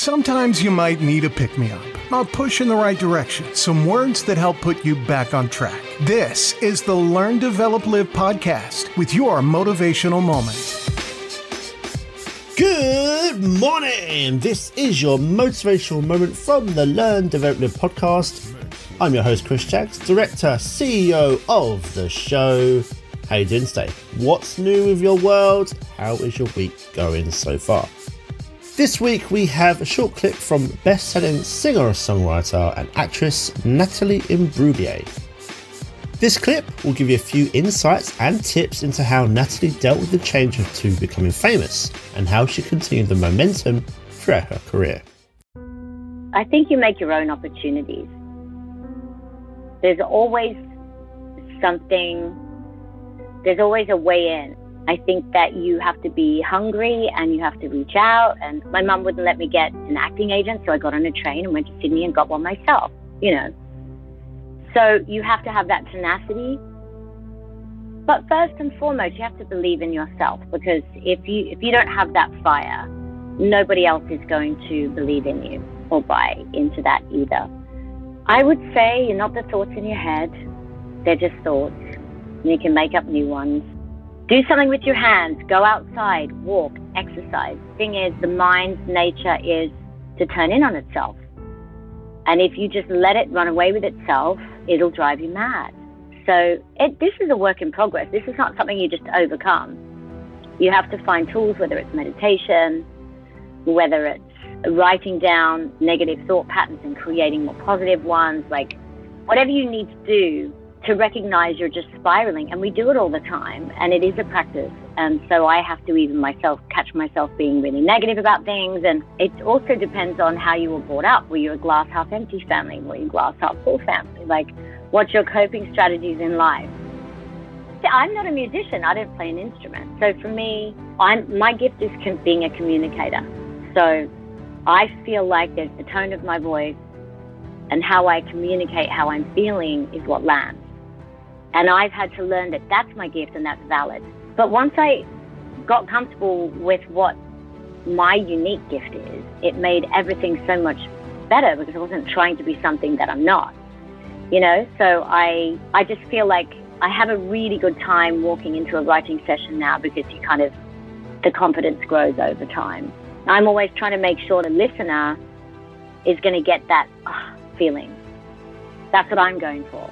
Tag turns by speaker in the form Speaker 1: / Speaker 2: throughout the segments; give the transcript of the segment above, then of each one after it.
Speaker 1: Sometimes you might need a pick me up, a push in the right direction, some words that help put you back on track. This is the Learn, Develop, Live podcast with your motivational moment.
Speaker 2: Good morning. This is your motivational moment from the Learn, Develop, Live podcast. I'm your host, Chris Jacks, director, CEO of the show. How you doing today? What's new with your world? How is your week going so far? This week we have a short clip from best-selling singer-songwriter and actress Natalie Imbruglia. This clip will give you a few insights and tips into how Natalie dealt with the change of to becoming famous and how she continued the momentum throughout her career.
Speaker 3: I think you make your own opportunities. There's always something, there's always a way in. I think that you have to be hungry and you have to reach out. And my mum wouldn't let me get an acting agent, so I got on a train and went to Sydney and got one myself, you know. So you have to have that tenacity. But first and foremost, you have to believe in yourself because if you if you don't have that fire, nobody else is going to believe in you or buy into that either. I would say you're not the thoughts in your head, they're just thoughts. You can make up new ones. Do something with your hands. Go outside, walk, exercise. Thing is, the mind's nature is to turn in on itself. And if you just let it run away with itself, it'll drive you mad. So it, this is a work in progress. This is not something you just overcome. You have to find tools, whether it's meditation, whether it's writing down negative thought patterns and creating more positive ones, like whatever you need to do to recognize you're just spiraling. And we do it all the time, and it is a practice. And so I have to even myself catch myself being really negative about things. And it also depends on how you were brought up. Were you a glass half empty family? Were you a glass half full family? Like, what's your coping strategies in life? I'm not a musician. I don't play an instrument. So for me, I'm, my gift is being a communicator. So I feel like there's the tone of my voice and how I communicate how I'm feeling is what lands. And I've had to learn that that's my gift and that's valid. But once I got comfortable with what my unique gift is, it made everything so much better because I wasn't trying to be something that I'm not. You know, so I I just feel like I have a really good time walking into a writing session now because you kind of the confidence grows over time. I'm always trying to make sure the listener is going to get that oh, feeling. That's what I'm going for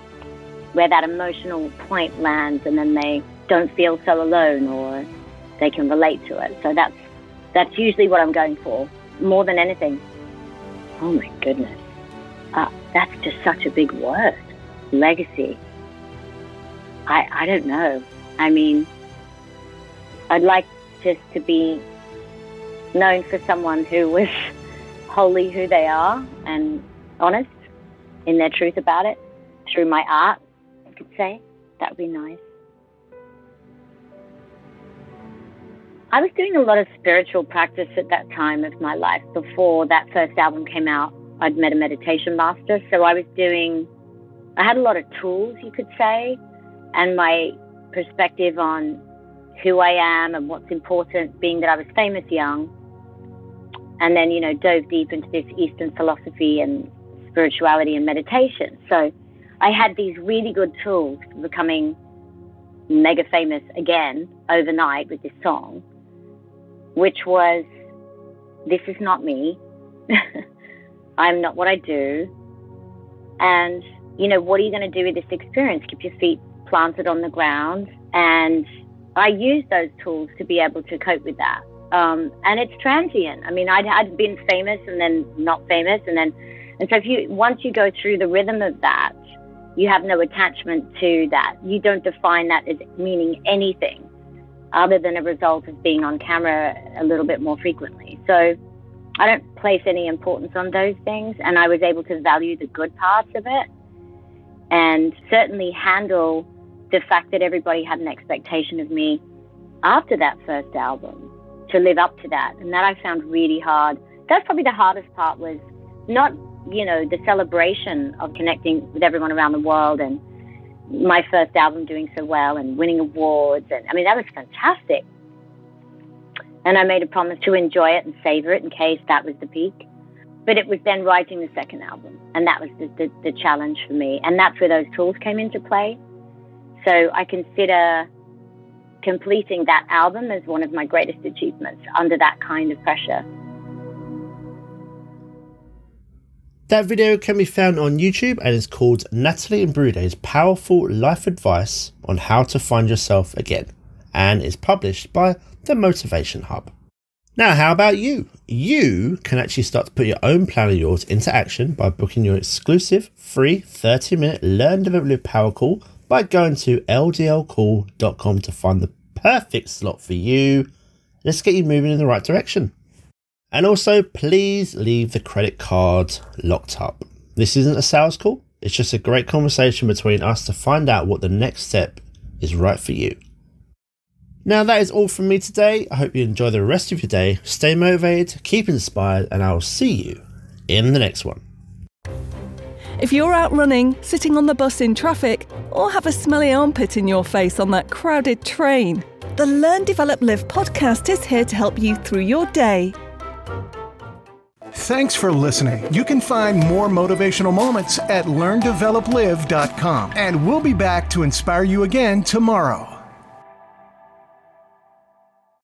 Speaker 3: where that emotional point lands and then they don't feel so alone or they can relate to it. So that's that's usually what I'm going for more than anything. Oh my goodness. Uh, that's just such a big word. Legacy. I, I don't know. I mean, I'd like just to be known for someone who was wholly who they are and honest in their truth about it through my art could say. That would be nice. I was doing a lot of spiritual practice at that time of my life. Before that first album came out, I'd met a meditation master. So I was doing, I had a lot of tools, you could say, and my perspective on who I am and what's important, being that I was famous young. And then, you know, dove deep into this Eastern philosophy and spirituality and meditation. So I had these really good tools for becoming mega famous again overnight with this song, which was This is not me. I'm not what I do. And, you know, what are you going to do with this experience? Keep your feet planted on the ground. And I used those tools to be able to cope with that. Um, and it's transient. I mean, I'd, I'd been famous and then not famous. And then, and so if you, once you go through the rhythm of that, you have no attachment to that. You don't define that as meaning anything other than a result of being on camera a little bit more frequently. So I don't place any importance on those things, and I was able to value the good parts of it and certainly handle the fact that everybody had an expectation of me after that first album to live up to that. And that I found really hard. That's probably the hardest part was not you know, the celebration of connecting with everyone around the world and my first album doing so well and winning awards. And I mean, that was fantastic. And I made a promise to enjoy it and savor it in case that was the peak. but it was then writing the second album, and that was the, the, the challenge for me, and that's where those tools came into play. So I consider completing that album as one of my greatest achievements under that kind of pressure.
Speaker 2: That video can be found on YouTube and is called Natalie Imbruglia's Powerful Life Advice on How to Find Yourself Again and is published by the Motivation Hub. Now, how about you? You can actually start to put your own plan of yours into action by booking your exclusive free 30 minute Learn Develop Power Call by going to ldlcall.com to find the perfect slot for you. Let's get you moving in the right direction. And also, please leave the credit card locked up. This isn't a sales call, it's just a great conversation between us to find out what the next step is right for you. Now, that is all from me today. I hope you enjoy the rest of your day. Stay motivated, keep inspired, and I will see you in the next one.
Speaker 4: If you're out running, sitting on the bus in traffic, or have a smelly armpit in your face on that crowded train, the Learn, Develop, Live podcast is here to help you through your day.
Speaker 1: Thanks for listening. You can find more motivational moments at learndeveloplive.com. And we'll be back to inspire you again tomorrow.